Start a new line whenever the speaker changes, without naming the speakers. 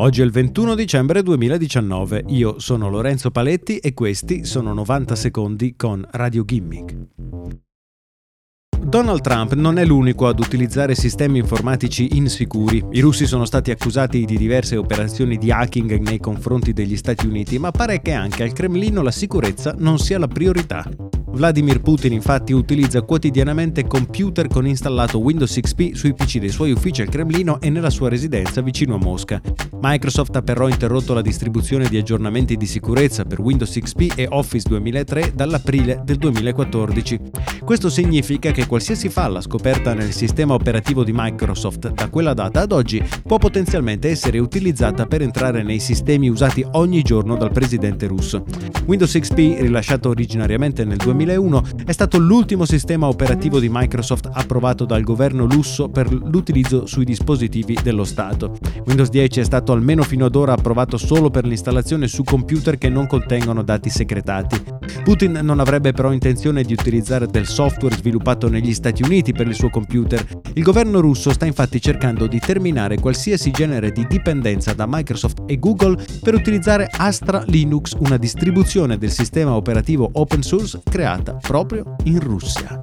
Oggi è il 21 dicembre 2019, io sono Lorenzo Paletti e questi sono 90 secondi con Radio Gimmick. Donald Trump non è l'unico ad utilizzare sistemi informatici insicuri. I russi sono stati accusati di diverse operazioni di hacking nei confronti degli Stati Uniti, ma pare che anche al Cremlino la sicurezza non sia la priorità. Vladimir Putin infatti utilizza quotidianamente computer con installato Windows XP sui PC dei suoi uffici al Cremlino e nella sua residenza vicino a Mosca. Microsoft ha però interrotto la distribuzione di aggiornamenti di sicurezza per Windows XP e Office 2003 dall'aprile del 2014. Questo significa che qualsiasi falla scoperta nel sistema operativo di Microsoft da quella data ad oggi può potenzialmente essere utilizzata per entrare nei sistemi usati ogni giorno dal presidente russo. Windows XP, rilasciato originariamente nel 2000, 2001 è stato l'ultimo sistema operativo di Microsoft approvato dal governo lusso per l'utilizzo sui dispositivi dello Stato. Windows 10 è stato almeno fino ad ora approvato solo per l'installazione su computer che non contengono dati segretati. Putin non avrebbe però intenzione di utilizzare del software sviluppato negli Stati Uniti per il suo computer. Il governo russo sta infatti cercando di terminare qualsiasi genere di dipendenza da Microsoft e Google per utilizzare Astra Linux, una distribuzione del sistema operativo open source creata proprio in Russia.